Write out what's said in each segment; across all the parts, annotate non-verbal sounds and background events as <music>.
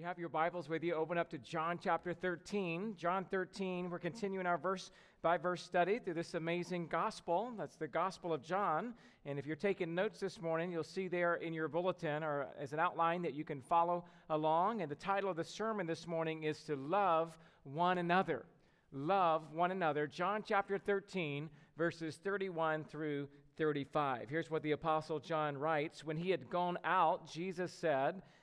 you have your Bibles with you, open up to John chapter 13. John 13, we're continuing our verse by verse study through this amazing gospel. That's the Gospel of John. And if you're taking notes this morning, you'll see there in your bulletin or as an outline that you can follow along. And the title of the sermon this morning is To Love One Another. Love one another. John chapter 13, verses 31 through 35. Here's what the Apostle John writes When he had gone out, Jesus said,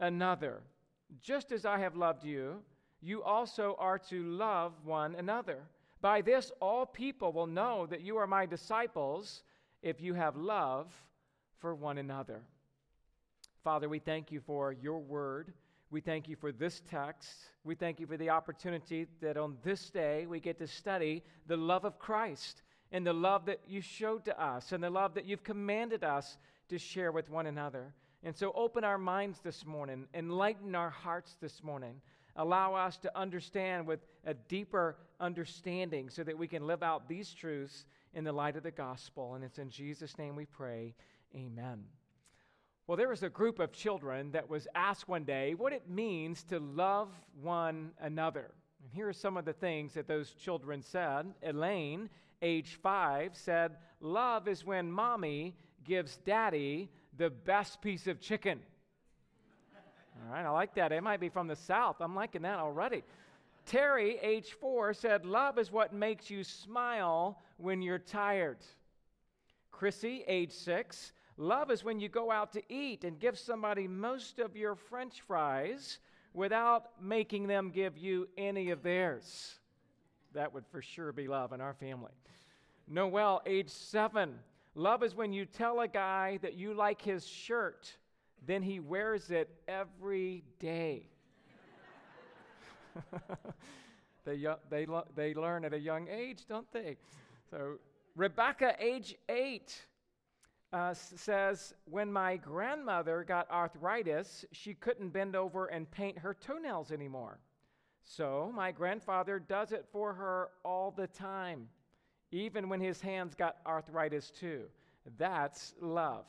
another. Just as I have loved you, you also are to love one another. By this, all people will know that you are my disciples if you have love for one another. Father, we thank you for your word. We thank you for this text. We thank you for the opportunity that on this day we get to study the love of Christ and the love that you showed to us and the love that you've commanded us to share with one another. And so open our minds this morning, enlighten our hearts this morning. Allow us to understand with a deeper understanding so that we can live out these truths in the light of the gospel. And it's in Jesus' name we pray. Amen. Well, there was a group of children that was asked one day what it means to love one another. And here are some of the things that those children said. Elaine, age five, said, Love is when mommy gives daddy the best piece of chicken. All right, I like that. It might be from the South. I'm liking that already. Terry, age four, said, Love is what makes you smile when you're tired. Chrissy, age six, love is when you go out to eat and give somebody most of your french fries without making them give you any of theirs. That would for sure be love in our family. Noel, age seven, Love is when you tell a guy that you like his shirt, then he wears it every day. <laughs> they, they, they learn at a young age, don't they? So, Rebecca, age eight, uh, says, When my grandmother got arthritis, she couldn't bend over and paint her toenails anymore. So, my grandfather does it for her all the time even when his hands got arthritis too. That's love.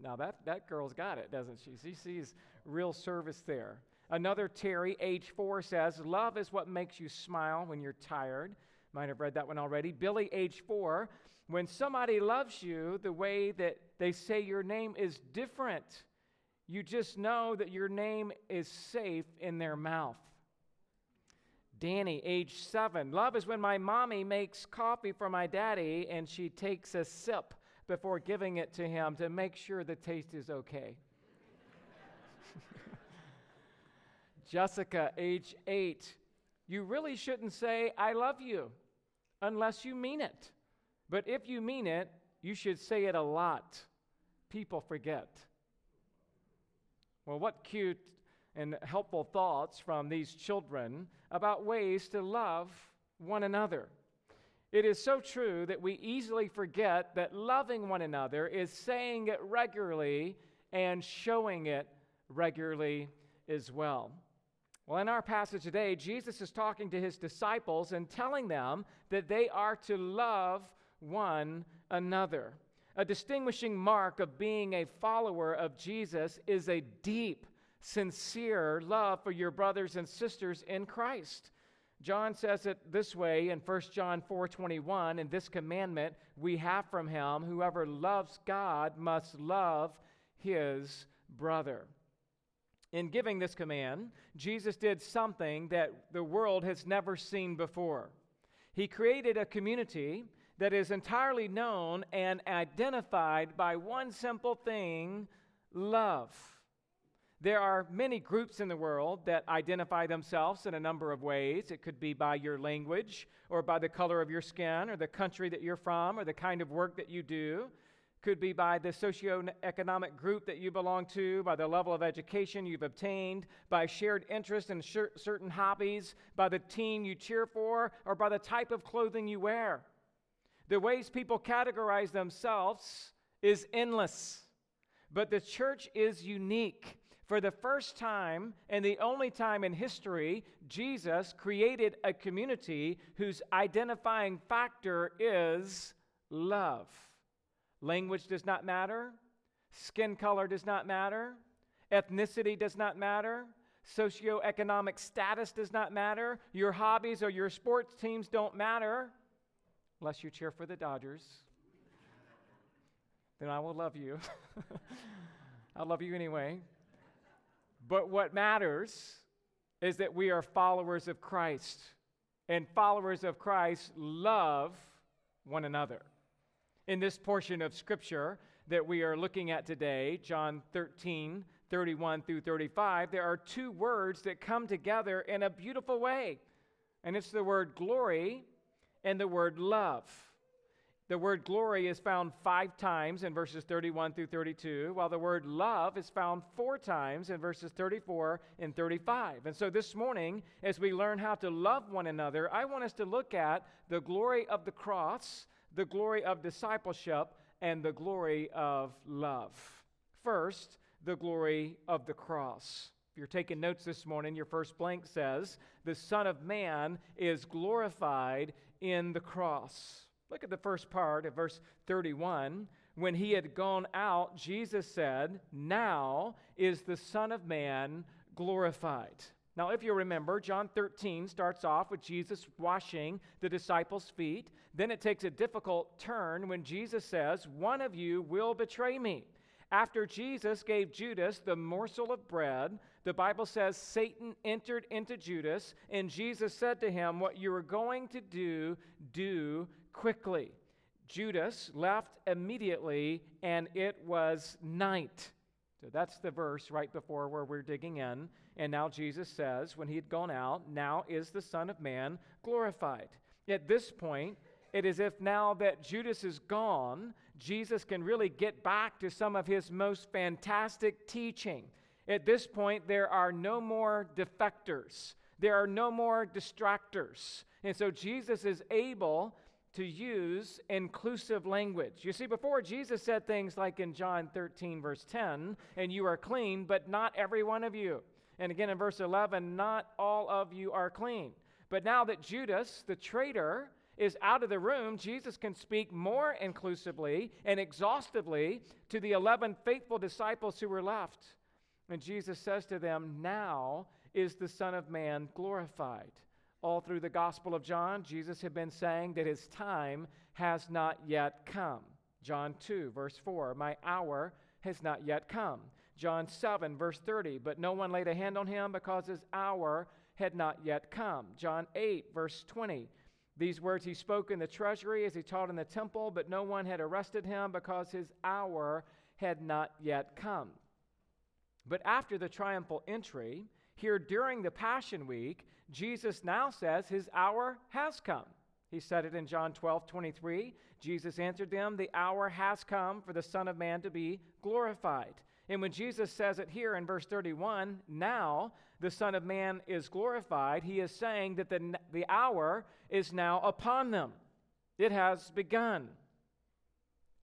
Now, that, that girl's got it, doesn't she? She sees real service there. Another Terry, age four, says, Love is what makes you smile when you're tired. Might have read that one already. Billy, age four, when somebody loves you, the way that they say your name is different. You just know that your name is safe in their mouth. Danny, age seven. Love is when my mommy makes coffee for my daddy and she takes a sip before giving it to him to make sure the taste is okay. <laughs> Jessica, age eight. You really shouldn't say, I love you, unless you mean it. But if you mean it, you should say it a lot. People forget. Well, what cute and helpful thoughts from these children about ways to love one another. It is so true that we easily forget that loving one another is saying it regularly and showing it regularly as well. Well, in our passage today, Jesus is talking to his disciples and telling them that they are to love one another. A distinguishing mark of being a follower of Jesus is a deep sincere love for your brothers and sisters in Christ. John says it this way in 1 John 4:21, and this commandment we have from him, whoever loves God must love his brother. In giving this command, Jesus did something that the world has never seen before. He created a community that is entirely known and identified by one simple thing love. There are many groups in the world that identify themselves in a number of ways. It could be by your language, or by the color of your skin, or the country that you're from, or the kind of work that you do. could be by the socioeconomic group that you belong to, by the level of education you've obtained, by shared interest in certain hobbies, by the team you cheer for, or by the type of clothing you wear. The ways people categorize themselves is endless. But the church is unique. For the first time and the only time in history, Jesus created a community whose identifying factor is love. Language does not matter. Skin color does not matter. Ethnicity does not matter. Socioeconomic status does not matter. Your hobbies or your sports teams don't matter unless you cheer for the Dodgers. <laughs> then I will love you. <laughs> I'll love you anyway. But what matters is that we are followers of Christ, and followers of Christ love one another in this portion of Scripture that we are looking at today, John 13, 31 through 35, there are two words that come together in a beautiful way. And it's the word glory and the word love. The word glory is found five times in verses 31 through 32, while the word love is found four times in verses 34 and 35. And so this morning, as we learn how to love one another, I want us to look at the glory of the cross the glory of discipleship and the glory of love. First, the glory of the cross. If you're taking notes this morning, your first blank says, The Son of Man is glorified in the cross. Look at the first part of verse 31. When he had gone out, Jesus said, Now is the Son of Man glorified. Now, if you remember, John 13 starts off with Jesus washing the disciples' feet. Then it takes a difficult turn when Jesus says, One of you will betray me. After Jesus gave Judas the morsel of bread, the Bible says Satan entered into Judas, and Jesus said to him, What you are going to do, do quickly. Judas left immediately, and it was night. So that's the verse right before where we're digging in. And now Jesus says, when he had gone out, now is the Son of Man glorified. At this point, it is if now that Judas is gone, Jesus can really get back to some of his most fantastic teaching. At this point, there are no more defectors, there are no more distractors. And so Jesus is able to use inclusive language. You see, before Jesus said things like in John 13, verse 10, and you are clean, but not every one of you. And again in verse 11, not all of you are clean. But now that Judas, the traitor, is out of the room, Jesus can speak more inclusively and exhaustively to the 11 faithful disciples who were left. And Jesus says to them, Now is the Son of Man glorified. All through the Gospel of John, Jesus had been saying that his time has not yet come. John 2, verse 4 My hour has not yet come. John 7, verse 30, but no one laid a hand on him because his hour had not yet come. John 8, verse 20, these words he spoke in the treasury as he taught in the temple, but no one had arrested him because his hour had not yet come. But after the triumphal entry, here during the Passion Week, Jesus now says his hour has come. He said it in John 12, 23. Jesus answered them, The hour has come for the Son of Man to be glorified. And when Jesus says it here in verse 31, now the Son of Man is glorified, he is saying that the, the hour is now upon them. It has begun.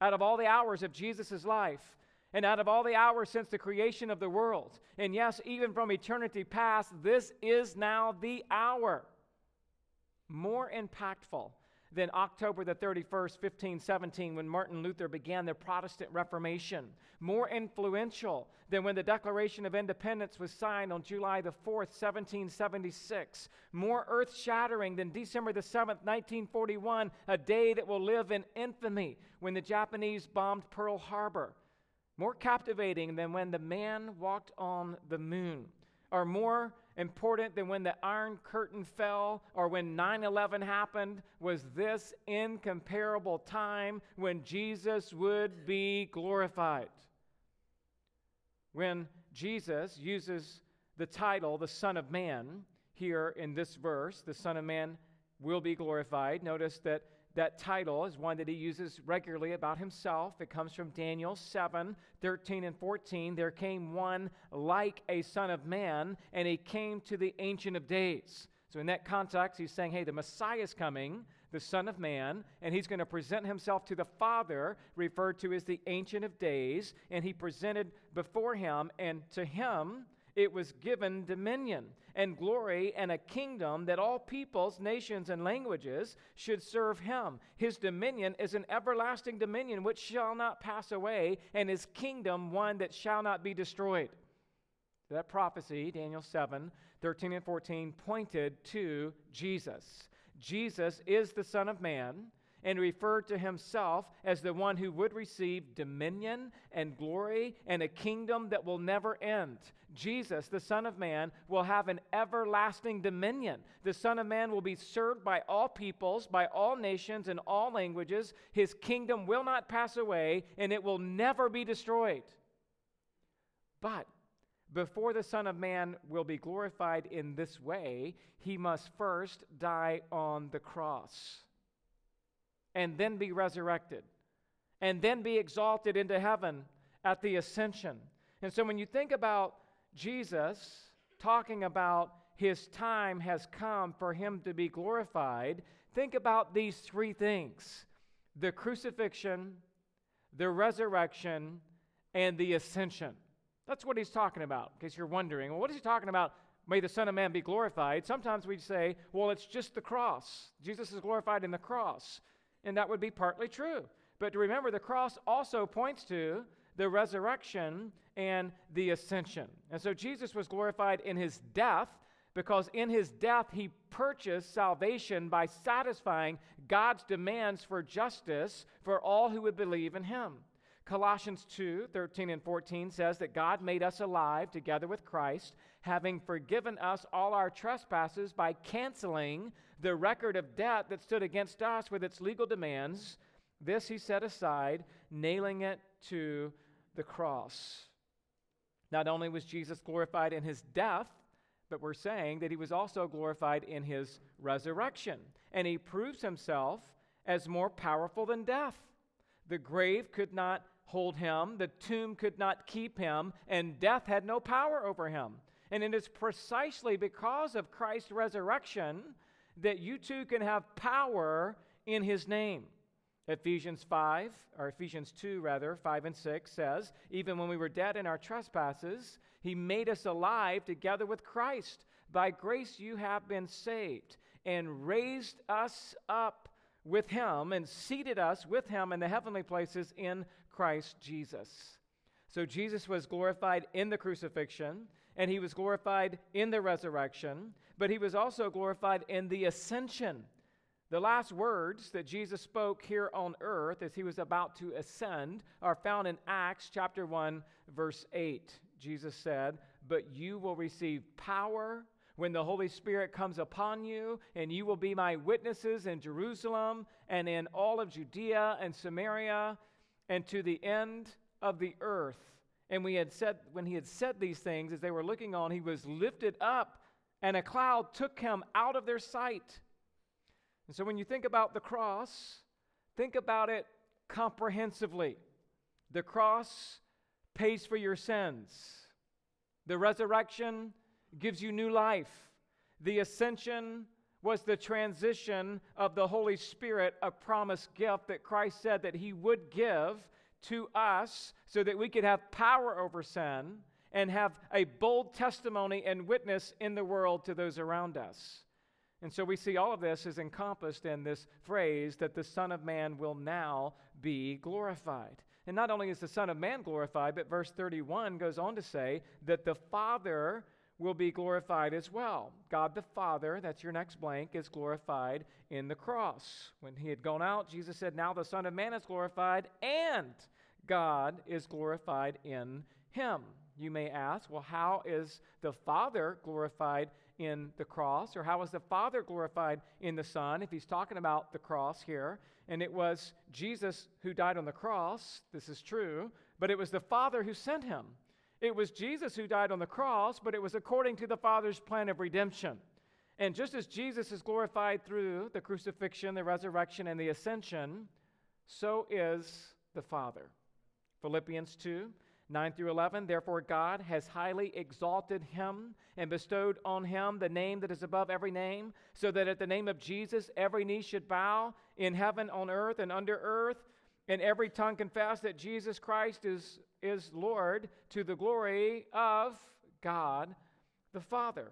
Out of all the hours of Jesus' life, and out of all the hours since the creation of the world, and yes, even from eternity past, this is now the hour. More impactful than October the 31st, 1517, when Martin Luther began the Protestant Reformation. More influential than when the Declaration of Independence was signed on July the 4th, 1776. More earth shattering than December the 7th, 1941, a day that will live in infamy when the Japanese bombed Pearl Harbor. More captivating than when the man walked on the moon. Or more important than when the Iron Curtain fell or when 9 11 happened was this incomparable time when Jesus would be glorified. When Jesus uses the title, the Son of Man, here in this verse, the Son of Man will be glorified. Notice that that title is one that he uses regularly about himself. It comes from Daniel 7 13 and 14. There came one like a son of man, and he came to the Ancient of Days. So, in that context, he's saying, hey, the Messiah is coming, the Son of Man, and he's going to present himself to the Father, referred to as the Ancient of Days. And he presented before him, and to him it was given dominion and glory and a kingdom that all peoples, nations, and languages should serve him. His dominion is an everlasting dominion which shall not pass away, and his kingdom one that shall not be destroyed. That prophecy, Daniel 7 13 and 14, pointed to Jesus. Jesus is the Son of Man and referred to himself as the one who would receive dominion and glory and a kingdom that will never end. Jesus, the Son of Man, will have an everlasting dominion. The Son of Man will be served by all peoples, by all nations, and all languages. His kingdom will not pass away, and it will never be destroyed. But before the Son of Man will be glorified in this way, he must first die on the cross and then be resurrected and then be exalted into heaven at the ascension. And so when you think about Jesus talking about his time has come for him to be glorified, think about these three things the crucifixion, the resurrection, and the ascension. That's what he's talking about, in case you're wondering. Well, what is he talking about? May the Son of Man be glorified. Sometimes we say, well, it's just the cross. Jesus is glorified in the cross. And that would be partly true. But remember, the cross also points to the resurrection and the ascension. And so Jesus was glorified in his death because in his death he purchased salvation by satisfying God's demands for justice for all who would believe in him. Colossians 2 13 and 14 says that God made us alive together with Christ, having forgiven us all our trespasses by canceling the record of debt that stood against us with its legal demands. This he set aside, nailing it to the cross. Not only was Jesus glorified in his death, but we're saying that he was also glorified in his resurrection. And he proves himself as more powerful than death. The grave could not hold him, the tomb could not keep him, and death had no power over him. And it is precisely because of Christ's resurrection that you too can have power in his name. Ephesians 5, or Ephesians 2, rather, 5 and 6 says, Even when we were dead in our trespasses, he made us alive together with Christ. By grace you have been saved, and raised us up with him, and seated us with him in the heavenly places in Christ Jesus. So Jesus was glorified in the crucifixion, and he was glorified in the resurrection, but he was also glorified in the ascension. The last words that Jesus spoke here on earth as he was about to ascend are found in Acts chapter 1 verse 8. Jesus said, "But you will receive power when the Holy Spirit comes upon you, and you will be my witnesses in Jerusalem and in all of Judea and Samaria and to the end of the earth. And we had said, when he had said these things, as they were looking on, he was lifted up, and a cloud took him out of their sight. And so when you think about the cross, think about it comprehensively. The cross pays for your sins, the resurrection gives you new life, the ascension was the transition of the Holy Spirit, a promised gift that Christ said that He would give to us so that we could have power over sin and have a bold testimony and witness in the world to those around us. And so we see all of this is encompassed in this phrase that the Son of Man will now be glorified. And not only is the Son of Man glorified, but verse 31 goes on to say that the Father will be glorified as well. God the Father, that's your next blank, is glorified in the cross. When he had gone out, Jesus said, Now the Son of Man is glorified, and God is glorified in him. You may ask, well, how is the Father glorified in the cross? Or how is the Father glorified in the Son if he's talking about the cross here? And it was Jesus who died on the cross, this is true, but it was the Father who sent him. It was Jesus who died on the cross, but it was according to the Father's plan of redemption. And just as Jesus is glorified through the crucifixion, the resurrection, and the ascension, so is the Father. Philippians 2 9 through 11. Therefore, God has highly exalted him and bestowed on him the name that is above every name, so that at the name of Jesus every knee should bow in heaven, on earth, and under earth, and every tongue confess that Jesus Christ is, is Lord to the glory of God the Father.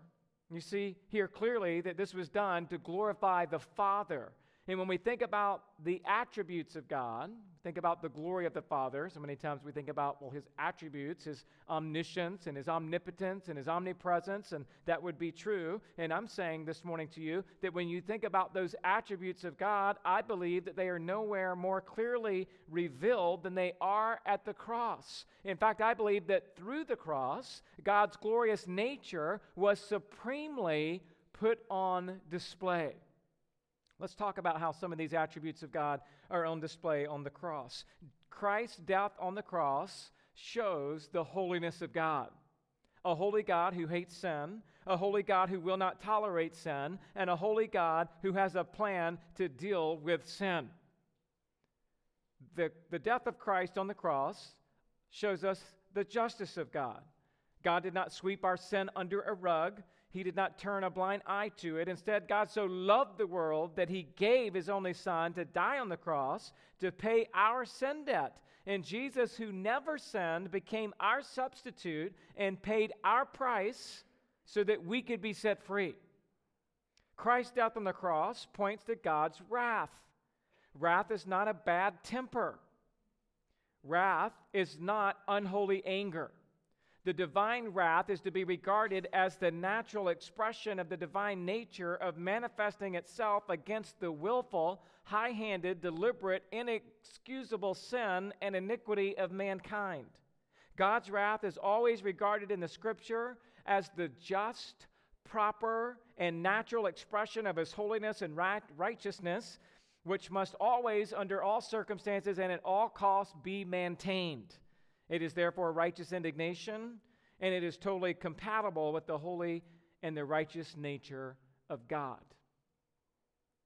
You see here clearly that this was done to glorify the Father. And when we think about the attributes of God, think about the glory of the Father, so many times we think about, well, his attributes, his omniscience and his omnipotence and his omnipresence, and that would be true. And I'm saying this morning to you that when you think about those attributes of God, I believe that they are nowhere more clearly revealed than they are at the cross. In fact, I believe that through the cross, God's glorious nature was supremely put on display. Let's talk about how some of these attributes of God are on display on the cross. Christ's death on the cross shows the holiness of God. A holy God who hates sin, a holy God who will not tolerate sin, and a holy God who has a plan to deal with sin. The, the death of Christ on the cross shows us the justice of God. God did not sweep our sin under a rug. He did not turn a blind eye to it. Instead, God so loved the world that he gave his only Son to die on the cross to pay our sin debt. And Jesus, who never sinned, became our substitute and paid our price so that we could be set free. Christ's death on the cross points to God's wrath. Wrath is not a bad temper, wrath is not unholy anger. The divine wrath is to be regarded as the natural expression of the divine nature of manifesting itself against the willful, high handed, deliberate, inexcusable sin and iniquity of mankind. God's wrath is always regarded in the scripture as the just, proper, and natural expression of his holiness and right- righteousness, which must always, under all circumstances and at all costs, be maintained. It is therefore righteous indignation, and it is totally compatible with the holy and the righteous nature of God.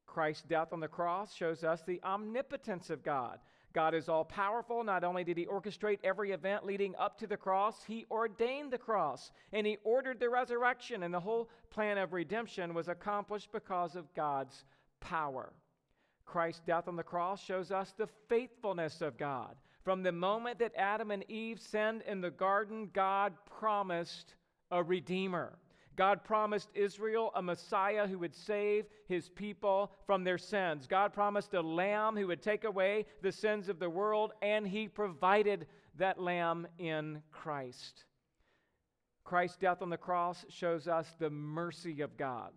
Christ's death on the cross shows us the omnipotence of God. God is all powerful. Not only did he orchestrate every event leading up to the cross, he ordained the cross and he ordered the resurrection, and the whole plan of redemption was accomplished because of God's power. Christ's death on the cross shows us the faithfulness of God. From the moment that Adam and Eve sinned in the garden, God promised a redeemer. God promised Israel a Messiah who would save his people from their sins. God promised a lamb who would take away the sins of the world, and he provided that lamb in Christ. Christ's death on the cross shows us the mercy of God.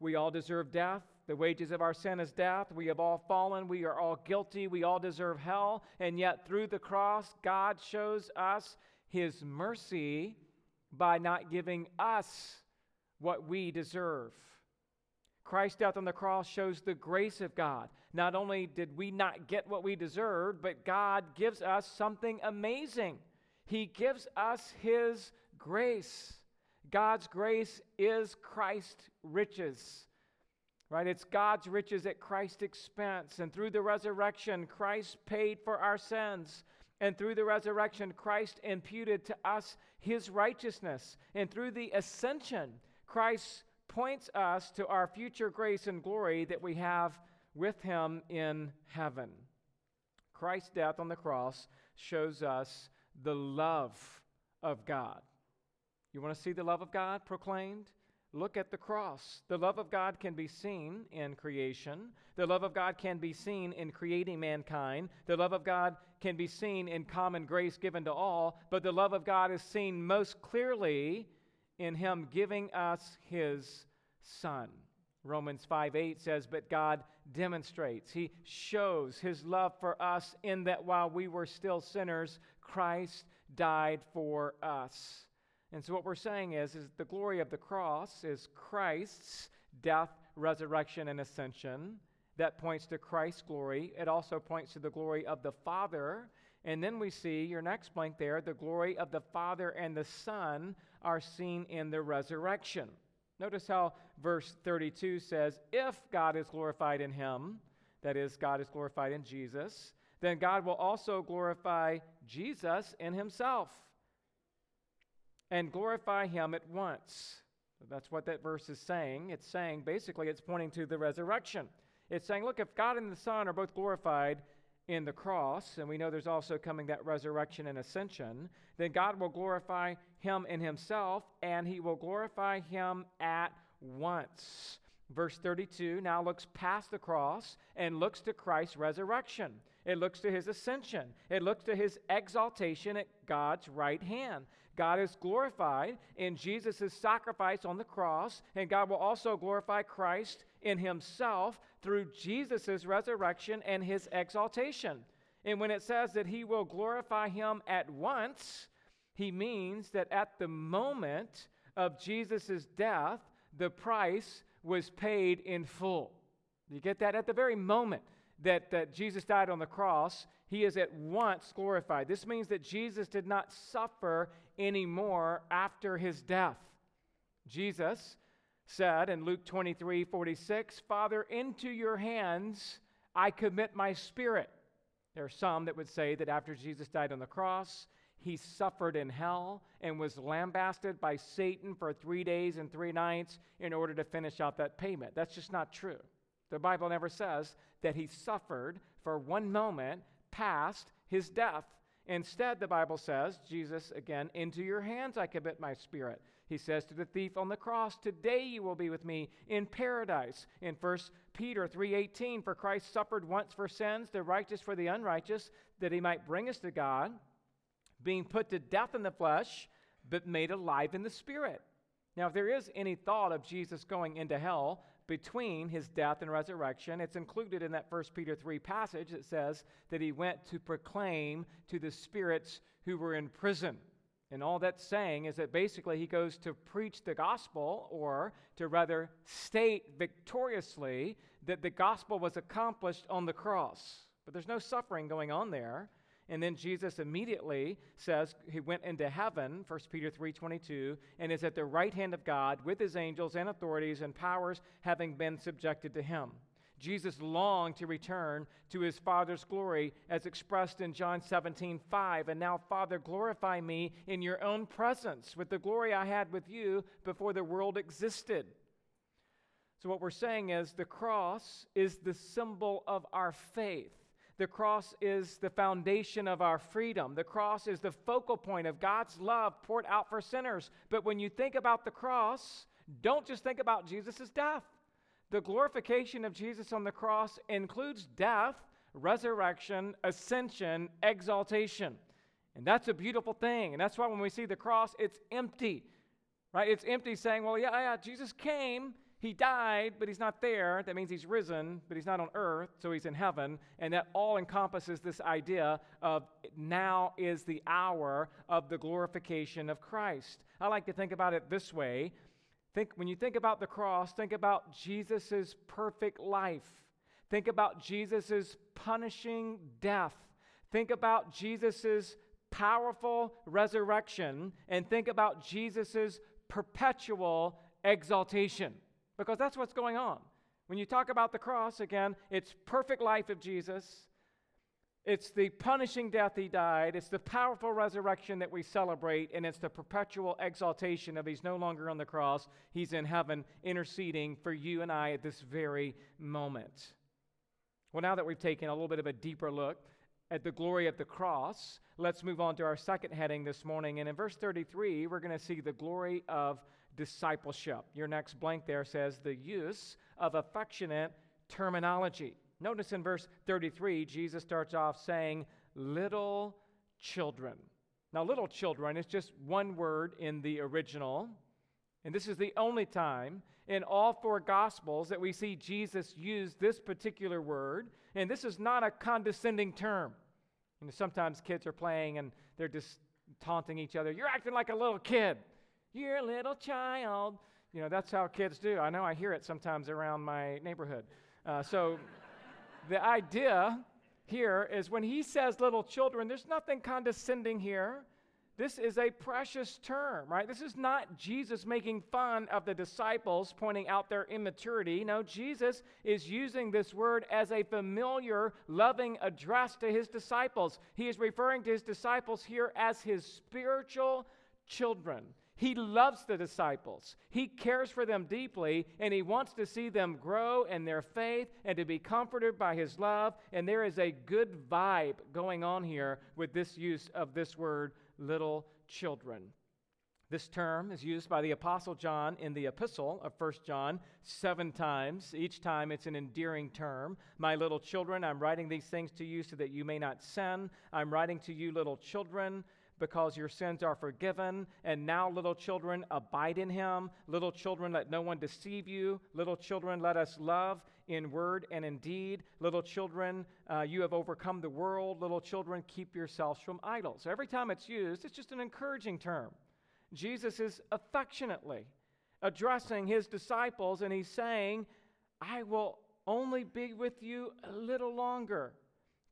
We all deserve death. The wages of our sin is death. We have all fallen. We are all guilty. We all deserve hell. And yet, through the cross, God shows us his mercy by not giving us what we deserve. Christ's death on the cross shows the grace of God. Not only did we not get what we deserved, but God gives us something amazing. He gives us His grace. God's grace is Christ's riches. Right? It's God's riches at Christ's expense. And through the resurrection, Christ paid for our sins. And through the resurrection, Christ imputed to us his righteousness. And through the ascension, Christ points us to our future grace and glory that we have with him in heaven. Christ's death on the cross shows us the love of God. You want to see the love of God proclaimed? Look at the cross. The love of God can be seen in creation. The love of God can be seen in creating mankind. The love of God can be seen in common grace given to all. But the love of God is seen most clearly in Him giving us His Son. Romans 5 8 says, But God demonstrates, He shows His love for us in that while we were still sinners, Christ died for us. And so what we're saying is, is the glory of the cross is Christ's death, resurrection, and ascension. That points to Christ's glory. It also points to the glory of the Father. And then we see your next blank there the glory of the Father and the Son are seen in the resurrection. Notice how verse 32 says, If God is glorified in him, that is, God is glorified in Jesus, then God will also glorify Jesus in himself and glorify him at once. That's what that verse is saying. It's saying, basically, it's pointing to the resurrection. It's saying, look, if God and the Son are both glorified in the cross, and we know there's also coming that resurrection and ascension, then God will glorify him in himself, and he will glorify him at once. Verse 32 now looks past the cross and looks to Christ's resurrection. It looks to his ascension. It looks to his exaltation at God's right hand. God is glorified in Jesus' sacrifice on the cross, and God will also glorify Christ in himself through Jesus' resurrection and his exaltation. And when it says that he will glorify him at once, he means that at the moment of Jesus' death, the price was paid in full. You get that? At the very moment that, that Jesus died on the cross, he is at once glorified. This means that Jesus did not suffer anymore after his death. Jesus said in Luke 23 46, Father, into your hands I commit my spirit. There are some that would say that after Jesus died on the cross, he suffered in hell and was lambasted by Satan for three days and three nights in order to finish out that payment. That's just not true. The Bible never says that he suffered for one moment past his death. Instead, the Bible says, Jesus, again, into your hands I commit my spirit. He says to the thief on the cross, Today you will be with me in paradise. In 1 Peter 3:18, for Christ suffered once for sins, the righteous for the unrighteous, that he might bring us to God, being put to death in the flesh, but made alive in the spirit. Now, if there is any thought of Jesus going into hell, between his death and resurrection. It's included in that 1 Peter 3 passage that says that he went to proclaim to the spirits who were in prison. And all that's saying is that basically he goes to preach the gospel, or to rather state victoriously that the gospel was accomplished on the cross. But there's no suffering going on there. And then Jesus immediately says he went into heaven, 1 Peter 3:22, and is at the right hand of God with his angels and authorities and powers having been subjected to him. Jesus longed to return to his Father's glory as expressed in John 17, 5. And now, Father, glorify me in your own presence with the glory I had with you before the world existed. So, what we're saying is the cross is the symbol of our faith. The cross is the foundation of our freedom. The cross is the focal point of God's love poured out for sinners. But when you think about the cross, don't just think about Jesus' death. The glorification of Jesus on the cross includes death, resurrection, ascension, exaltation. And that's a beautiful thing. And that's why when we see the cross, it's empty, right? It's empty saying, well, yeah, yeah, Jesus came, he died, but he's not there. That means he's risen, but he's not on earth, so he's in heaven. And that all encompasses this idea of now is the hour of the glorification of Christ. I like to think about it this way. Think when you think about the cross, think about Jesus' perfect life. Think about Jesus' punishing death. Think about Jesus' powerful resurrection and think about Jesus' perpetual exaltation because that's what's going on. When you talk about the cross, again, it's perfect life of Jesus. It's the punishing death he died. It's the powerful resurrection that we celebrate. And it's the perpetual exaltation of he's no longer on the cross. He's in heaven interceding for you and I at this very moment. Well, now that we've taken a little bit of a deeper look at the glory of the cross, let's move on to our second heading this morning. And in verse 33, we're going to see the glory of discipleship. Your next blank there says the use of affectionate terminology. Notice in verse 33, Jesus starts off saying, little children. Now, little children is just one word in the original, and this is the only time in all four Gospels that we see Jesus use this particular word, and this is not a condescending term. You know, sometimes kids are playing and they're just taunting each other. You're acting like a little kid. You're a little child. You know, that's how kids do. I know I hear it sometimes around my neighborhood. Uh, so <laughs> the idea here is when he says little children, there's nothing condescending here. this is a precious term, right? This is not Jesus making fun of the disciples, pointing out their immaturity. No, Jesus is using this word as a familiar, loving address to his disciples. He is referring to his disciples here as his spiritual children. He loves the disciples. He cares for them deeply, and he wants to see them grow in their faith and to be comforted by his love. And there is a good vibe going on here with this use of this word little children. This term is used by the Apostle John in the epistle of 1 John seven times. Each time it's an endearing term. My little children, I'm writing these things to you so that you may not sin. I'm writing to you, little children, because your sins are forgiven. And now, little children, abide in him. Little children, let no one deceive you. Little children, let us love in word and in deed. Little children, uh, you have overcome the world. Little children, keep yourselves from idols. Every time it's used, it's just an encouraging term. Jesus is affectionately addressing his disciples, and he's saying, I will only be with you a little longer.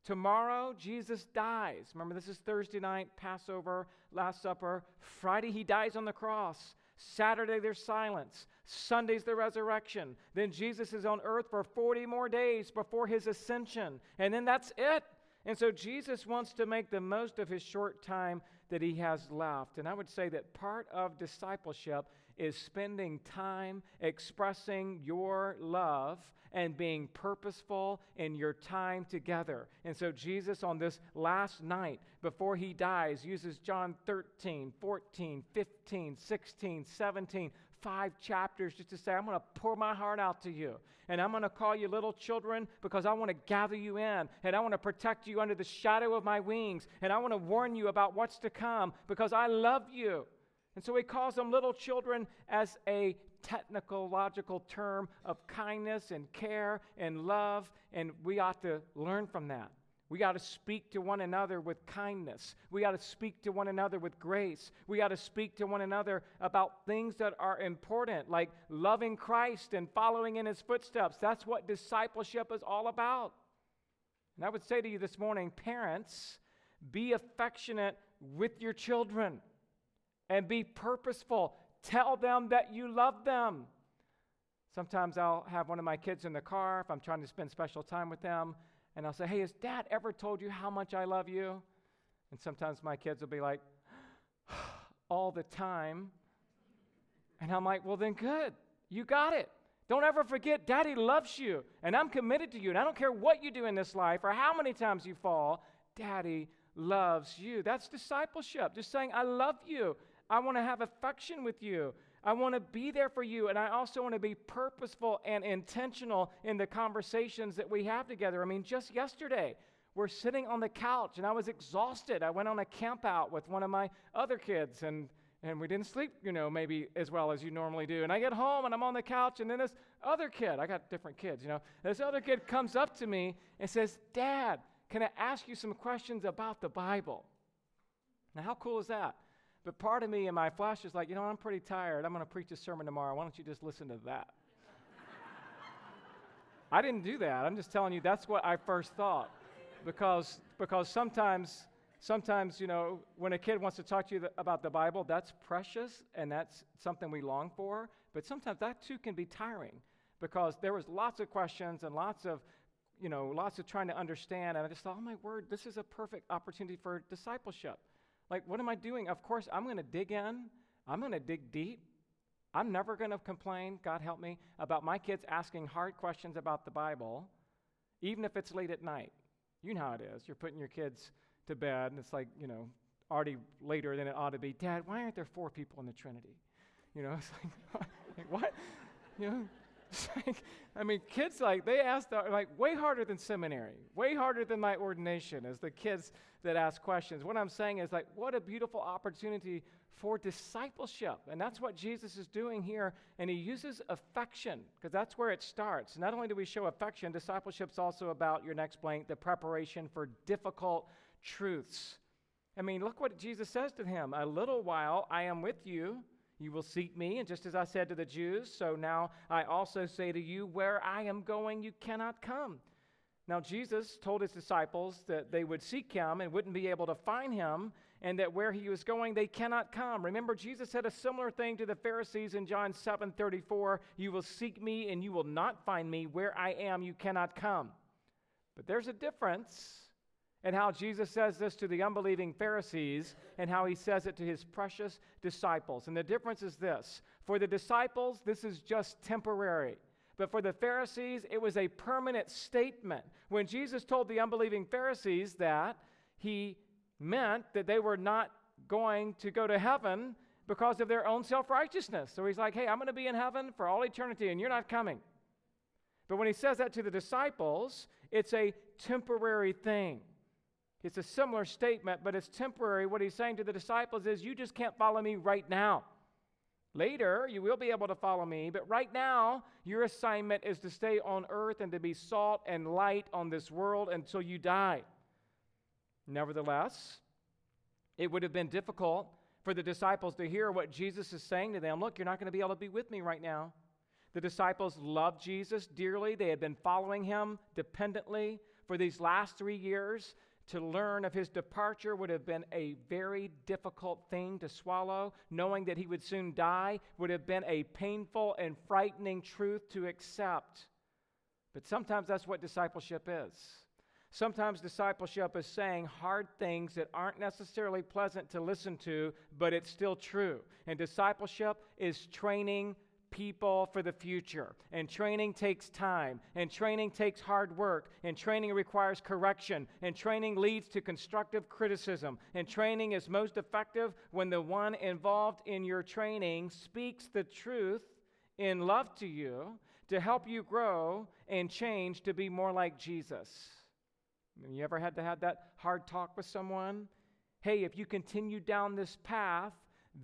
Tomorrow, Jesus dies. Remember, this is Thursday night, Passover, Last Supper. Friday, he dies on the cross. Saturday, there's silence. Sunday's the resurrection. Then Jesus is on earth for 40 more days before his ascension. And then that's it. And so Jesus wants to make the most of his short time that he has left. And I would say that part of discipleship is spending time expressing your love and being purposeful in your time together. And so, Jesus, on this last night before he dies, uses John 13, 14, 15, 16, 17, five chapters just to say, I'm going to pour my heart out to you. And I'm going to call you little children because I want to gather you in. And I want to protect you under the shadow of my wings. And I want to warn you about what's to come because I love you. And so he calls them little children as a technical, logical term of kindness and care and love. And we ought to learn from that. We got to speak to one another with kindness. We got to speak to one another with grace. We got to speak to one another about things that are important, like loving Christ and following in his footsteps. That's what discipleship is all about. And I would say to you this morning, parents, be affectionate with your children and be purposeful. Tell them that you love them. Sometimes I'll have one of my kids in the car if I'm trying to spend special time with them and I'll say, Hey, has dad ever told you how much I love you? And sometimes my kids will be like, <sighs> All the time. And I'm like, Well, then good. You got it. Don't ever forget, Daddy loves you, and I'm committed to you. And I don't care what you do in this life or how many times you fall, Daddy loves you. That's discipleship. Just saying, I love you. I want to have affection with you. I want to be there for you, and I also want to be purposeful and intentional in the conversations that we have together. I mean, just yesterday, we're sitting on the couch, and I was exhausted. I went on a camp out with one of my other kids, and and we didn't sleep, you know, maybe as well as you normally do. And I get home and I'm on the couch, and then this other kid, I got different kids, you know, this other kid comes up to me and says, Dad, can I ask you some questions about the Bible? Now, how cool is that? But part of me in my flesh is like, you know, I'm pretty tired. I'm going to preach a sermon tomorrow. Why don't you just listen to that? I didn't do that. I'm just telling you that's what I first thought. Because, because sometimes, sometimes, you know, when a kid wants to talk to you th- about the Bible, that's precious and that's something we long for. But sometimes that too can be tiring because there was lots of questions and lots of, you know, lots of trying to understand. And I just thought, oh my word, this is a perfect opportunity for discipleship. Like, what am I doing? Of course, I'm going to dig in, I'm going to dig deep. I'm never going to complain, God help me, about my kids asking hard questions about the Bible, even if it's late at night. You know how it is. You're putting your kids to bed, and it's like, you know, already later than it ought to be. Dad, why aren't there four people in the Trinity? You know, <laughs> it's like, <laughs> like what? You know, <laughs> like, I mean, kids like they ask the, like way harder than seminary, way harder than my ordination as the kids that ask questions. What I'm saying is like, what a beautiful opportunity for discipleship, and that's what Jesus is doing here. And he uses affection because that's where it starts. Not only do we show affection, discipleship's also about your next blank, the preparation for difficult truths. I mean, look what Jesus says to him: "A little while I am with you." You will seek me, and just as I said to the Jews, so now I also say to you, where I am going, you cannot come. Now, Jesus told his disciples that they would seek him and wouldn't be able to find him. and that where he was going they cannot come. Remember Jesus said a similar thing to the Pharisees in John 7:34, you will seek me and you will not find me where I am you cannot come. But there's a difference in how Jesus says this to the unbelieving Pharisees and how he says it to his precious disciples. And the difference is this for the disciples, this is just temporary. But for the Pharisees, it was a permanent statement. When Jesus told the unbelieving Pharisees that, he meant that they were not going to go to heaven because of their own self righteousness. So he's like, hey, I'm going to be in heaven for all eternity and you're not coming. But when he says that to the disciples, it's a temporary thing. It's a similar statement, but it's temporary. What he's saying to the disciples is, you just can't follow me right now. Later, you will be able to follow me, but right now, your assignment is to stay on earth and to be salt and light on this world until you die. Nevertheless, it would have been difficult for the disciples to hear what Jesus is saying to them. Look, you're not going to be able to be with me right now. The disciples loved Jesus dearly, they had been following him dependently for these last three years to learn of his departure would have been a very difficult thing to swallow. Knowing that he would soon die would have been a painful and frightening truth to accept. But sometimes that's what discipleship is. Sometimes discipleship is saying hard things that aren't necessarily pleasant to listen to, but it's still true. And discipleship is training people for the future. And training takes time, and training takes hard work, and training requires correction, and training leads to constructive criticism. And training is most effective when the one involved in your training speaks the truth in love to you to help you grow and change to be more like Jesus. You ever had to have that hard talk with someone? Hey, if you continue down this path,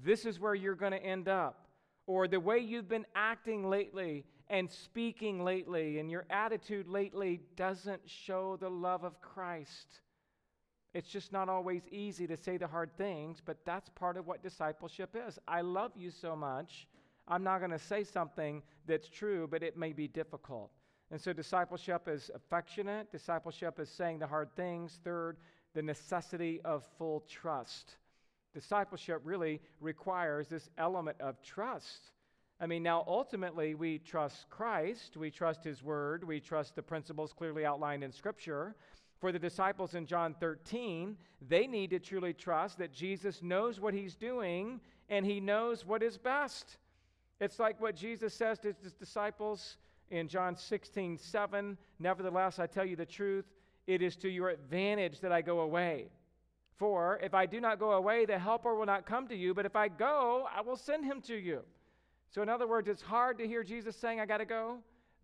this is where you're going to end up or the way you've been acting lately and speaking lately and your attitude lately doesn't show the love of Christ. It's just not always easy to say the hard things, but that's part of what discipleship is. I love you so much. I'm not going to say something that's true, but it may be difficult. And so, discipleship is affectionate. Discipleship is saying the hard things. Third, the necessity of full trust. Discipleship really requires this element of trust. I mean, now ultimately we trust Christ, we trust His Word, we trust the principles clearly outlined in Scripture. For the disciples in John 13, they need to truly trust that Jesus knows what He's doing and He knows what is best. It's like what Jesus says to His disciples in John 16, 7. Nevertheless, I tell you the truth, it is to your advantage that I go away. For if I do not go away, the Helper will not come to you, but if I go, I will send him to you. So, in other words, it's hard to hear Jesus saying, I got to go.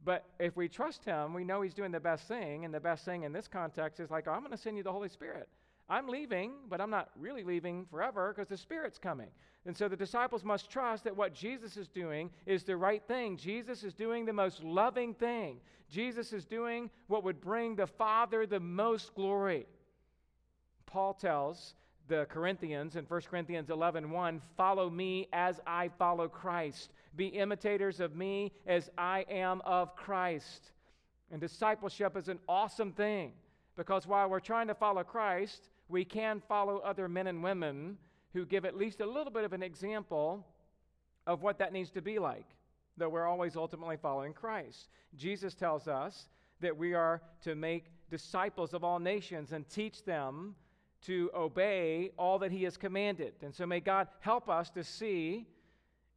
But if we trust him, we know he's doing the best thing. And the best thing in this context is like, oh, I'm going to send you the Holy Spirit. I'm leaving, but I'm not really leaving forever because the Spirit's coming. And so the disciples must trust that what Jesus is doing is the right thing. Jesus is doing the most loving thing. Jesus is doing what would bring the Father the most glory. Paul tells the Corinthians in 1 Corinthians 11 1, follow me as I follow Christ. Be imitators of me as I am of Christ. And discipleship is an awesome thing because while we're trying to follow Christ, we can follow other men and women who give at least a little bit of an example of what that needs to be like, though we're always ultimately following Christ. Jesus tells us that we are to make disciples of all nations and teach them to obey all that He has commanded. And so may God help us to see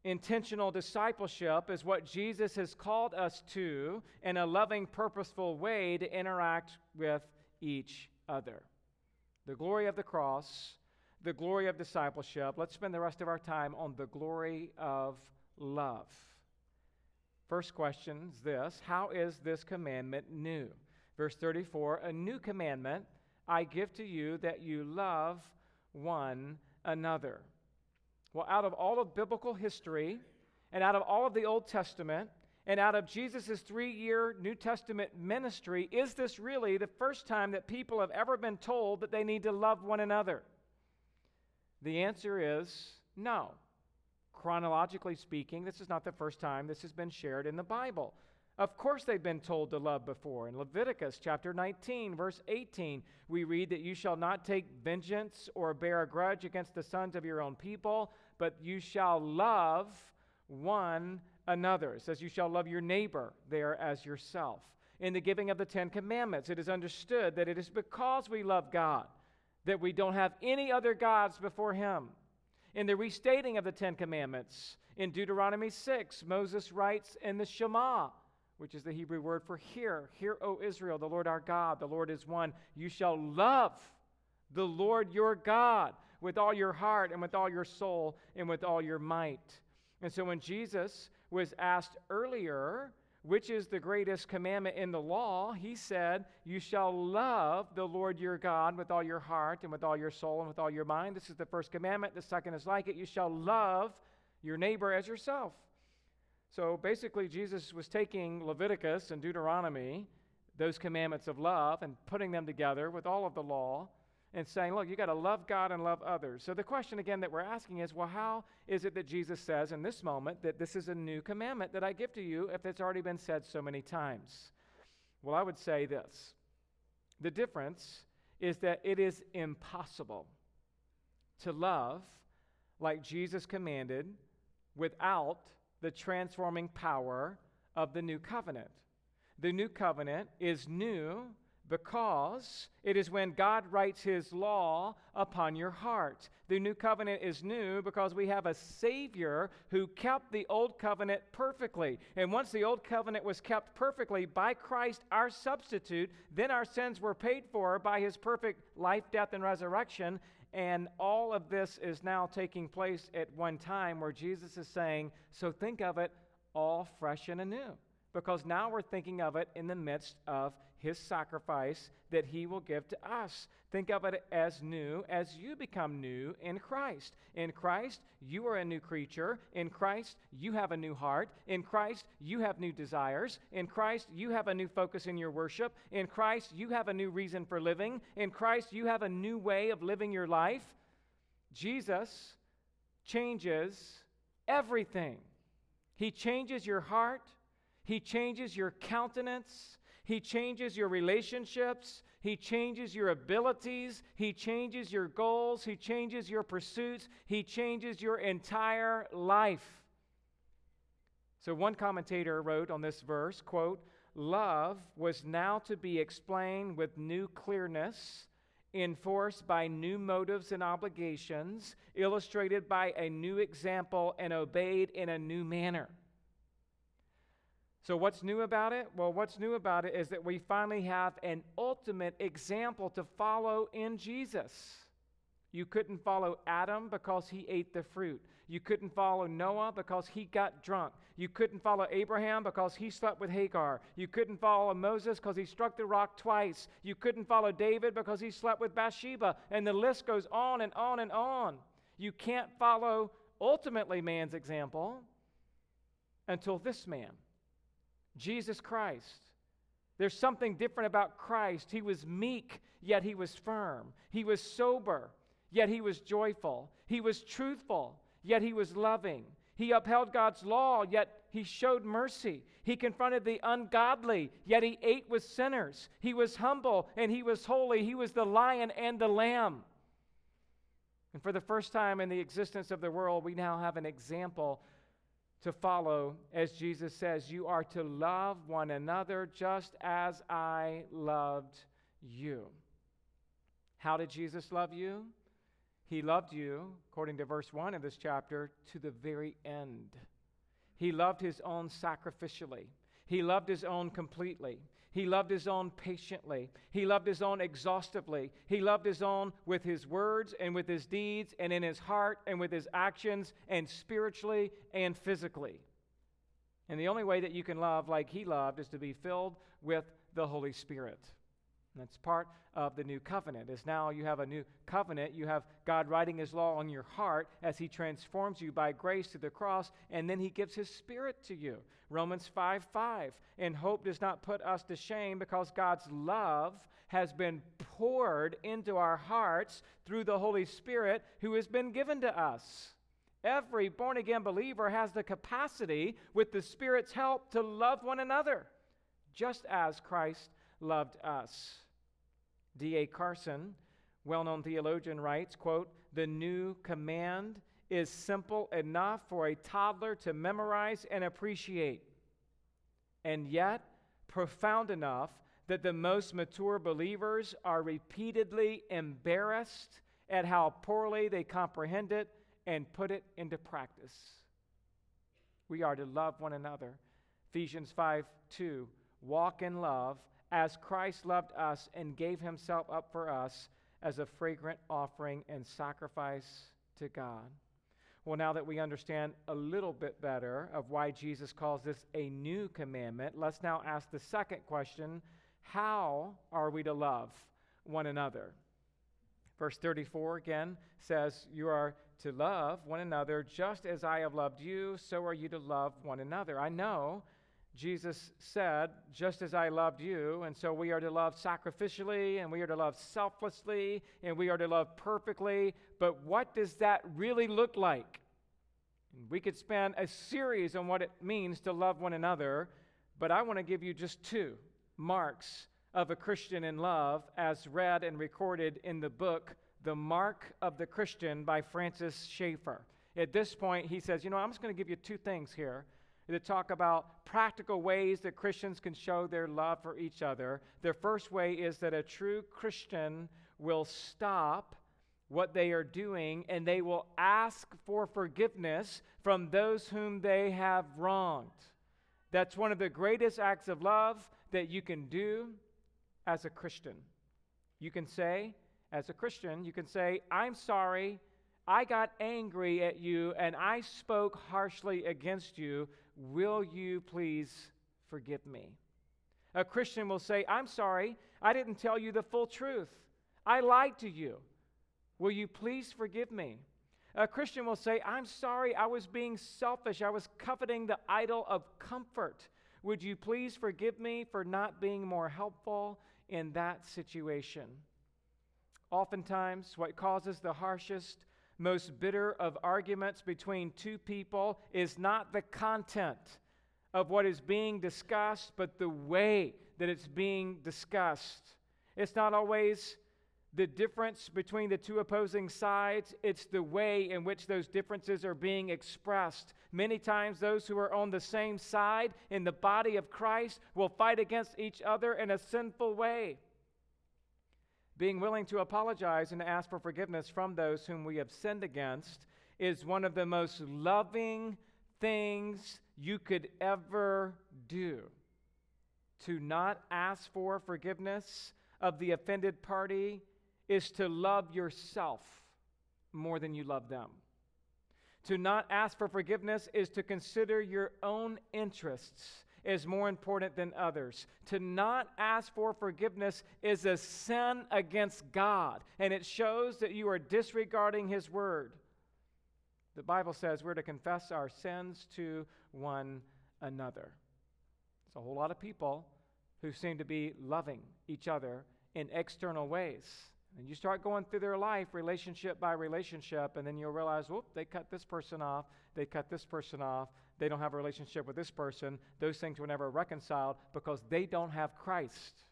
intentional discipleship as what Jesus has called us to in a loving, purposeful way to interact with each other. The glory of the cross, the glory of discipleship. Let's spend the rest of our time on the glory of love. First question is this How is this commandment new? Verse 34 A new commandment I give to you that you love one another. Well, out of all of biblical history and out of all of the Old Testament and out of Jesus' three year New Testament ministry, is this really the first time that people have ever been told that they need to love one another? The answer is no. Chronologically speaking, this is not the first time this has been shared in the Bible. Of course, they've been told to love before. In Leviticus chapter 19, verse 18, we read that you shall not take vengeance or bear a grudge against the sons of your own people, but you shall love one another. It says, You shall love your neighbor there as yourself. In the giving of the Ten Commandments, it is understood that it is because we love God that we don't have any other gods before Him. In the restating of the Ten Commandments, in Deuteronomy 6, Moses writes in the Shema, which is the Hebrew word for hear. Hear, O Israel, the Lord our God, the Lord is one. You shall love the Lord your God with all your heart and with all your soul and with all your might. And so when Jesus was asked earlier, which is the greatest commandment in the law, he said, You shall love the Lord your God with all your heart and with all your soul and with all your mind. This is the first commandment. The second is like it. You shall love your neighbor as yourself. So basically, Jesus was taking Leviticus and Deuteronomy, those commandments of love, and putting them together with all of the law and saying, look, you got to love God and love others. So the question again that we're asking is, well, how is it that Jesus says in this moment that this is a new commandment that I give to you if it's already been said so many times? Well, I would say this the difference is that it is impossible to love like Jesus commanded without the transforming power of the new covenant. The new covenant is new because it is when God writes his law upon your heart. The new covenant is new because we have a Savior who kept the old covenant perfectly. And once the old covenant was kept perfectly by Christ, our substitute, then our sins were paid for by his perfect life, death, and resurrection. And all of this is now taking place at one time where Jesus is saying, So think of it all fresh and anew. Because now we're thinking of it in the midst of his sacrifice that he will give to us. Think of it as new as you become new in Christ. In Christ, you are a new creature. In Christ, you have a new heart. In Christ, you have new desires. In Christ, you have a new focus in your worship. In Christ, you have a new reason for living. In Christ, you have a new way of living your life. Jesus changes everything. He changes your heart, He changes your countenance. He changes your relationships. He changes your abilities. He changes your goals. He changes your pursuits. He changes your entire life. So one commentator wrote on this verse, quote, love was now to be explained with new clearness, enforced by new motives and obligations, illustrated by a new example and obeyed in a new manner. So, what's new about it? Well, what's new about it is that we finally have an ultimate example to follow in Jesus. You couldn't follow Adam because he ate the fruit. You couldn't follow Noah because he got drunk. You couldn't follow Abraham because he slept with Hagar. You couldn't follow Moses because he struck the rock twice. You couldn't follow David because he slept with Bathsheba. And the list goes on and on and on. You can't follow ultimately man's example until this man. Jesus Christ. There's something different about Christ. He was meek, yet he was firm. He was sober, yet he was joyful. He was truthful, yet he was loving. He upheld God's law, yet he showed mercy. He confronted the ungodly, yet he ate with sinners. He was humble and he was holy. He was the lion and the lamb. And for the first time in the existence of the world, we now have an example to follow, as Jesus says, you are to love one another just as I loved you. How did Jesus love you? He loved you, according to verse 1 of this chapter, to the very end. He loved his own sacrificially, he loved his own completely. He loved his own patiently. He loved his own exhaustively. He loved his own with his words and with his deeds and in his heart and with his actions and spiritually and physically. And the only way that you can love like he loved is to be filled with the Holy Spirit. That's part of the new covenant. Is now you have a new covenant. You have God writing his law on your heart as he transforms you by grace to the cross, and then he gives his spirit to you. Romans 5 5. And hope does not put us to shame because God's love has been poured into our hearts through the Holy Spirit who has been given to us. Every born again believer has the capacity, with the Spirit's help, to love one another, just as Christ loved us. D.A. Carson, well known theologian, writes, quote, The new command is simple enough for a toddler to memorize and appreciate, and yet profound enough that the most mature believers are repeatedly embarrassed at how poorly they comprehend it and put it into practice. We are to love one another. Ephesians 5 2. Walk in love as Christ loved us and gave himself up for us as a fragrant offering and sacrifice to God. Well, now that we understand a little bit better of why Jesus calls this a new commandment, let's now ask the second question How are we to love one another? Verse 34 again says, You are to love one another just as I have loved you, so are you to love one another. I know Jesus said, Just as I loved you, and so we are to love sacrificially, and we are to love selflessly, and we are to love perfectly. But what does that really look like? We could spend a series on what it means to love one another, but I want to give you just two marks of a Christian in love as read and recorded in the book the Mark of the Christian by Francis Schaeffer. At this point, he says, You know, I'm just going to give you two things here that talk about practical ways that Christians can show their love for each other. The first way is that a true Christian will stop what they are doing and they will ask for forgiveness from those whom they have wronged. That's one of the greatest acts of love that you can do as a Christian. You can say, as a Christian, you can say, I'm sorry, I got angry at you, and I spoke harshly against you. Will you please forgive me? A Christian will say, I'm sorry, I didn't tell you the full truth. I lied to you. Will you please forgive me? A Christian will say, I'm sorry, I was being selfish. I was coveting the idol of comfort. Would you please forgive me for not being more helpful in that situation? Oftentimes, what causes the harshest, most bitter of arguments between two people is not the content of what is being discussed, but the way that it's being discussed. It's not always the difference between the two opposing sides, it's the way in which those differences are being expressed. Many times, those who are on the same side in the body of Christ will fight against each other in a sinful way. Being willing to apologize and ask for forgiveness from those whom we have sinned against is one of the most loving things you could ever do. To not ask for forgiveness of the offended party is to love yourself more than you love them. To not ask for forgiveness is to consider your own interests is more important than others. To not ask for forgiveness is a sin against God, and it shows that you are disregarding His word. The Bible says we're to confess our sins to one another. There's a whole lot of people who seem to be loving each other in external ways. And you start going through their life relationship by relationship, and then you'll realize, whoop, they cut this person off, they cut this person off, they don't have a relationship with this person. Those things were never reconciled because they don't have Christ.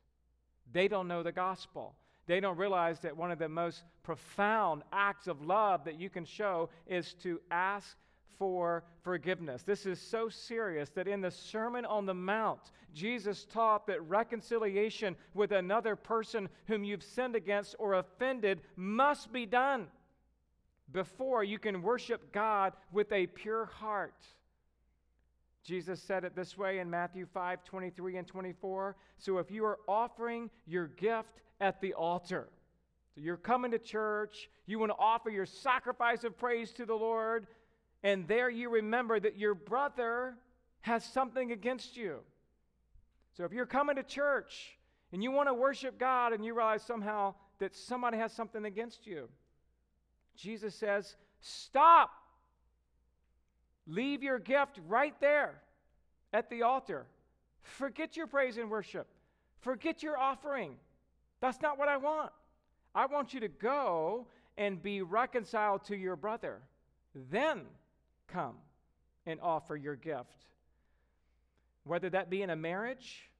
They don't know the gospel. They don't realize that one of the most profound acts of love that you can show is to ask for forgiveness. This is so serious that in the Sermon on the Mount, Jesus taught that reconciliation with another person whom you've sinned against or offended must be done before you can worship God with a pure heart. Jesus said it this way in Matthew 5 23 and 24. So if you are offering your gift at the altar, so you're coming to church, you want to offer your sacrifice of praise to the Lord, and there you remember that your brother has something against you. So if you're coming to church and you want to worship God and you realize somehow that somebody has something against you, Jesus says, Stop. Leave your gift right there at the altar. Forget your praise and worship. Forget your offering. That's not what I want. I want you to go and be reconciled to your brother. then come and offer your gift. Whether that be in a marriage,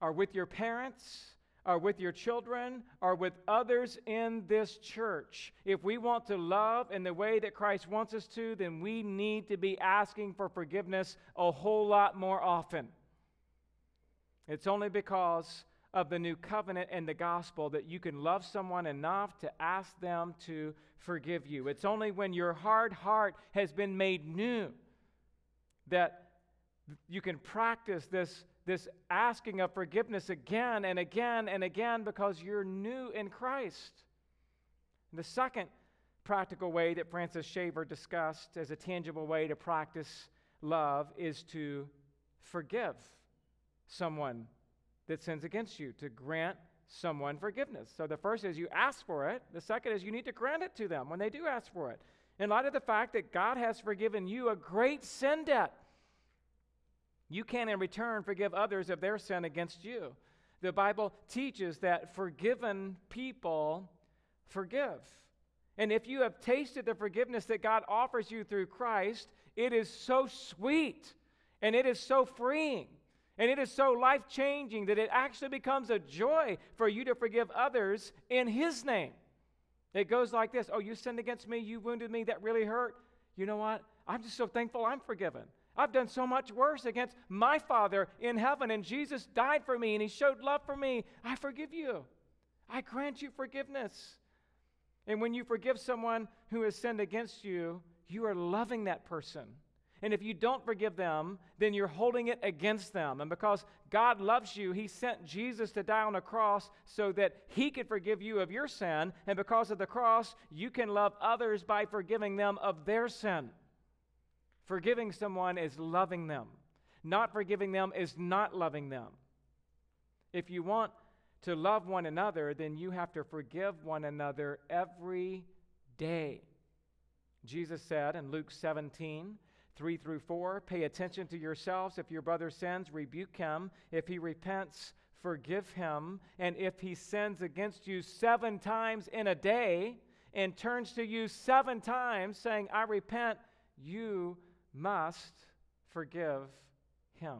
or with your parents, or with your children, or with others in this church. If we want to love in the way that Christ wants us to, then we need to be asking for forgiveness a whole lot more often. It's only because of the new covenant and the gospel that you can love someone enough to ask them to forgive you. It's only when your hard heart has been made new that you can practice this, this asking of forgiveness again and again and again because you're new in Christ. And the second practical way that Francis Schaeffer discussed as a tangible way to practice love is to forgive someone that sins against you, to grant someone forgiveness. So the first is you ask for it, the second is you need to grant it to them when they do ask for it. In light of the fact that God has forgiven you a great sin debt, you can in return forgive others of their sin against you. The Bible teaches that forgiven people forgive. And if you have tasted the forgiveness that God offers you through Christ, it is so sweet and it is so freeing and it is so life changing that it actually becomes a joy for you to forgive others in His name. It goes like this Oh, you sinned against me, you wounded me, that really hurt. You know what? I'm just so thankful I'm forgiven. I've done so much worse against my Father in heaven, and Jesus died for me and He showed love for me. I forgive you. I grant you forgiveness. And when you forgive someone who has sinned against you, you are loving that person. And if you don't forgive them, then you're holding it against them. And because God loves you, He sent Jesus to die on a cross so that He could forgive you of your sin. And because of the cross, you can love others by forgiving them of their sin. Forgiving someone is loving them, not forgiving them is not loving them. If you want to love one another, then you have to forgive one another every day. Jesus said in Luke 17, 3 through 4. Pay attention to yourselves. If your brother sins, rebuke him. If he repents, forgive him. And if he sins against you seven times in a day and turns to you seven times saying, I repent, you must forgive him.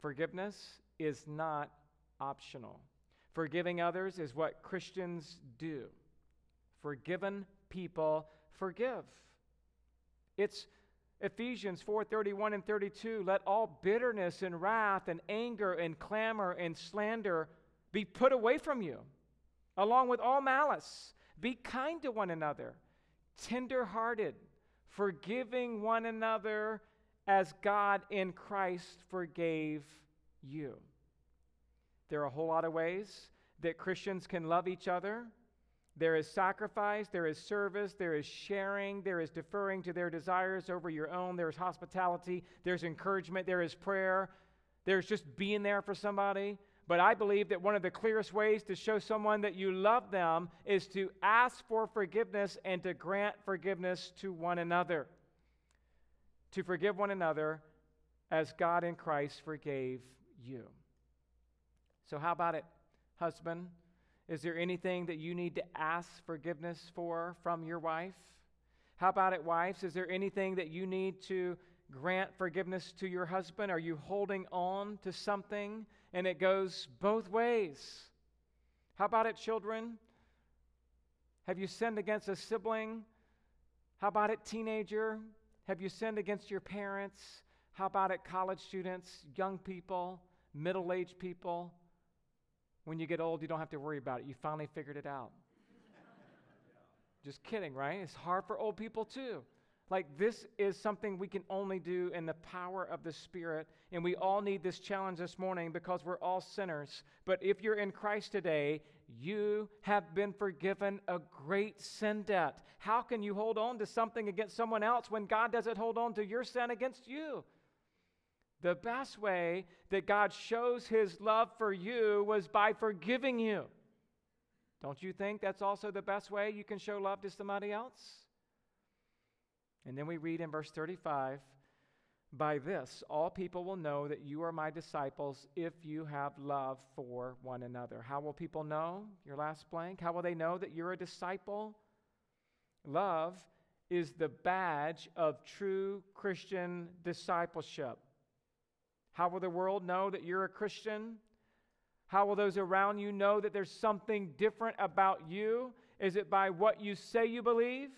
Forgiveness is not optional. Forgiving others is what Christians do. Forgiven people forgive. It's Ephesians 4:31 and 32 let all bitterness and wrath and anger and clamor and slander be put away from you along with all malice be kind to one another tender-hearted forgiving one another as God in Christ forgave you there are a whole lot of ways that Christians can love each other there is sacrifice, there is service, there is sharing, there is deferring to their desires over your own, there is hospitality, there's encouragement, there is prayer, there's just being there for somebody. But I believe that one of the clearest ways to show someone that you love them is to ask for forgiveness and to grant forgiveness to one another. To forgive one another as God in Christ forgave you. So, how about it, husband? Is there anything that you need to ask forgiveness for from your wife? How about it, wives? Is there anything that you need to grant forgiveness to your husband? Are you holding on to something and it goes both ways? How about it, children? Have you sinned against a sibling? How about it, teenager? Have you sinned against your parents? How about it, college students, young people, middle aged people? When you get old, you don't have to worry about it. You finally figured it out. <laughs> Just kidding, right? It's hard for old people too. Like, this is something we can only do in the power of the Spirit. And we all need this challenge this morning because we're all sinners. But if you're in Christ today, you have been forgiven a great sin debt. How can you hold on to something against someone else when God doesn't hold on to your sin against you? The best way that God shows his love for you was by forgiving you. Don't you think that's also the best way you can show love to somebody else? And then we read in verse 35 By this, all people will know that you are my disciples if you have love for one another. How will people know? Your last blank. How will they know that you're a disciple? Love is the badge of true Christian discipleship. How will the world know that you're a Christian? How will those around you know that there's something different about you? Is it by what you say you believe?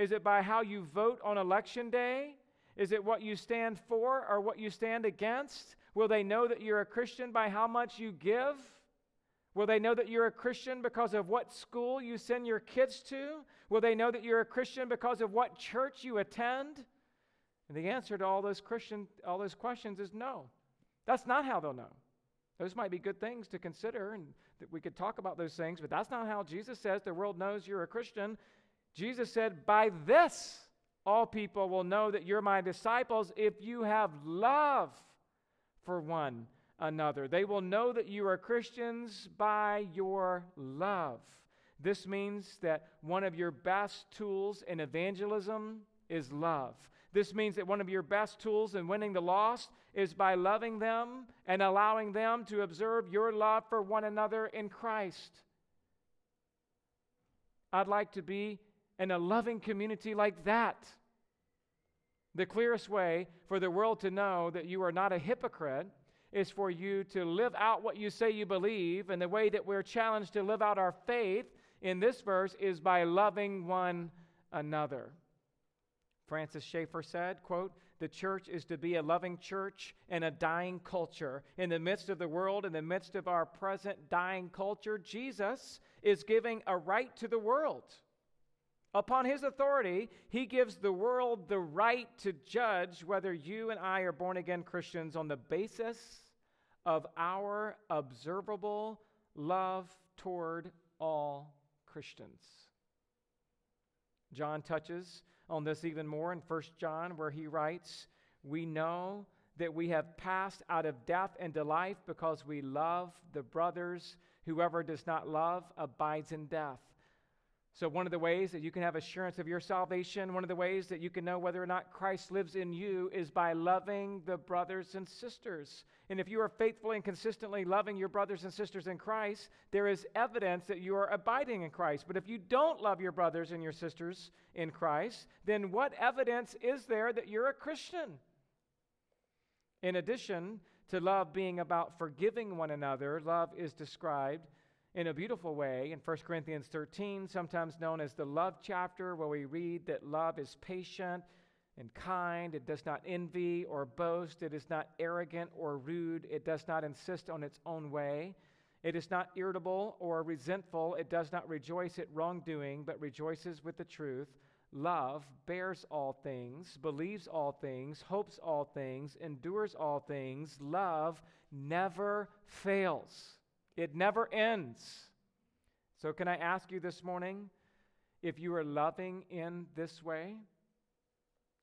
Is it by how you vote on election day? Is it what you stand for or what you stand against? Will they know that you're a Christian by how much you give? Will they know that you're a Christian because of what school you send your kids to? Will they know that you're a Christian because of what church you attend? And the answer to all those Christian all those questions is no. That's not how they'll know. Those might be good things to consider and that we could talk about those things, but that's not how Jesus says the world knows you're a Christian. Jesus said, "By this all people will know that you're my disciples if you have love for one another. They will know that you are Christians by your love. This means that one of your best tools in evangelism is love. This means that one of your best tools in winning the lost is by loving them and allowing them to observe your love for one another in Christ. I'd like to be in a loving community like that. The clearest way for the world to know that you are not a hypocrite is for you to live out what you say you believe. And the way that we're challenged to live out our faith in this verse is by loving one another. Francis Schaeffer said, quote, the church is to be a loving church in a dying culture. In the midst of the world, in the midst of our present dying culture, Jesus is giving a right to the world. Upon his authority, he gives the world the right to judge whether you and I are born again Christians on the basis of our observable love toward all Christians. John touches on this even more in 1 John, where he writes, We know that we have passed out of death into life because we love the brothers. Whoever does not love abides in death. So, one of the ways that you can have assurance of your salvation, one of the ways that you can know whether or not Christ lives in you is by loving the brothers and sisters. And if you are faithfully and consistently loving your brothers and sisters in Christ, there is evidence that you are abiding in Christ. But if you don't love your brothers and your sisters in Christ, then what evidence is there that you're a Christian? In addition to love being about forgiving one another, love is described in a beautiful way in 1 Corinthians 13, sometimes known as the love chapter, where we read that love is patient and kind. It does not envy or boast. It is not arrogant or rude. It does not insist on its own way. It is not irritable or resentful. It does not rejoice at wrongdoing, but rejoices with the truth. Love bears all things, believes all things, hopes all things, endures all things. Love never fails. It never ends. So, can I ask you this morning if you are loving in this way?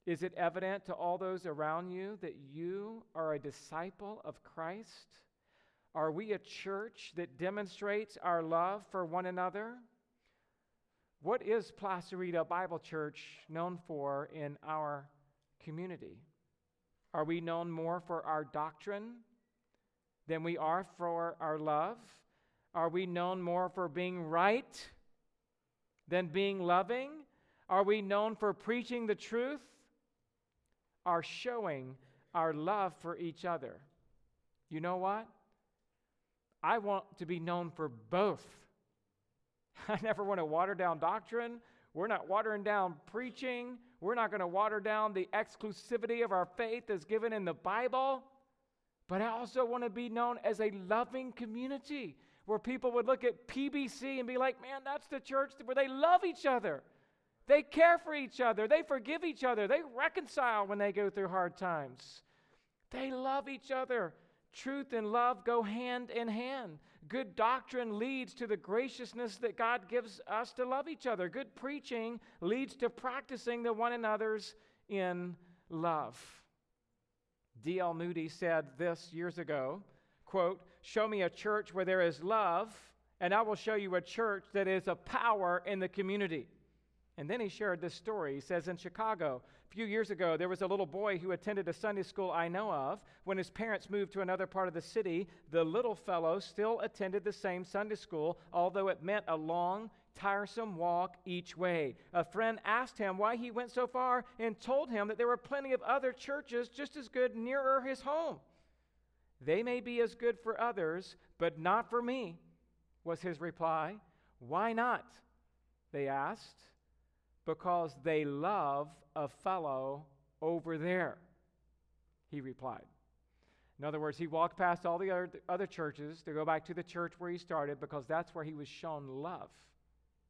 Is it evident to all those around you that you are a disciple of Christ? Are we a church that demonstrates our love for one another? What is Placerita Bible Church known for in our community? Are we known more for our doctrine than we are for our love? Are we known more for being right than being loving? Are we known for preaching the truth? Are showing our love for each other? You know what? I want to be known for both. <laughs> I never want to water down doctrine. We're not watering down preaching. We're not going to water down the exclusivity of our faith as given in the Bible. But I also want to be known as a loving community where people would look at PBC and be like, man, that's the church where they love each other. They care for each other. They forgive each other. They reconcile when they go through hard times. They love each other. Truth and love go hand in hand. Good doctrine leads to the graciousness that God gives us to love each other. Good preaching leads to practicing the one another's in love. D.L. Moody said this years ago, quote, "Show me a church where there is love, and I will show you a church that is a power in the community." And then he shared this story. He says in Chicago, a few years ago, there was a little boy who attended a Sunday school I know of. When his parents moved to another part of the city, the little fellow still attended the same Sunday school, although it meant a long, tiresome walk each way. A friend asked him why he went so far and told him that there were plenty of other churches just as good nearer his home. They may be as good for others, but not for me, was his reply. Why not? They asked. Because they love a fellow over there, he replied. In other words, he walked past all the other, other churches to go back to the church where he started because that's where he was shown love.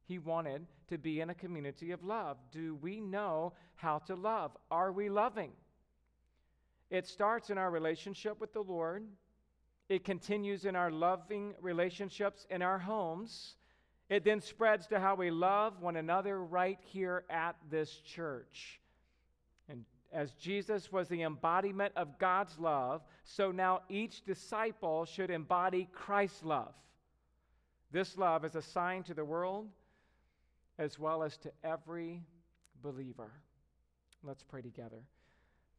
He wanted to be in a community of love. Do we know how to love? Are we loving? It starts in our relationship with the Lord. It continues in our loving relationships in our homes. It then spreads to how we love one another right here at this church. And as Jesus was the embodiment of God's love, so now each disciple should embody Christ's love. This love is a sign to the world as well as to every believer. Let's pray together.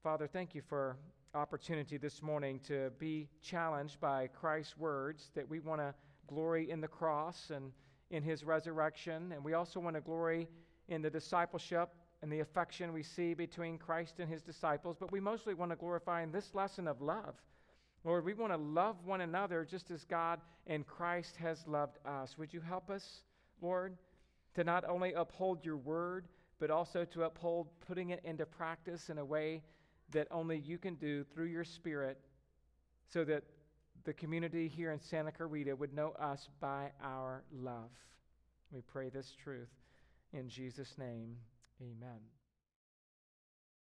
Father, thank you for opportunity this morning to be challenged by Christ's words that we want to glory in the cross and in his resurrection, and we also want to glory in the discipleship and the affection we see between Christ and his disciples, but we mostly want to glorify in this lesson of love. Lord, we want to love one another just as God and Christ has loved us. Would you help us, Lord, to not only uphold your word, but also to uphold putting it into practice in a way that only you can do through your Spirit so that the community here in Santa Clarita would know us by our love. We pray this truth in Jesus' name. Amen.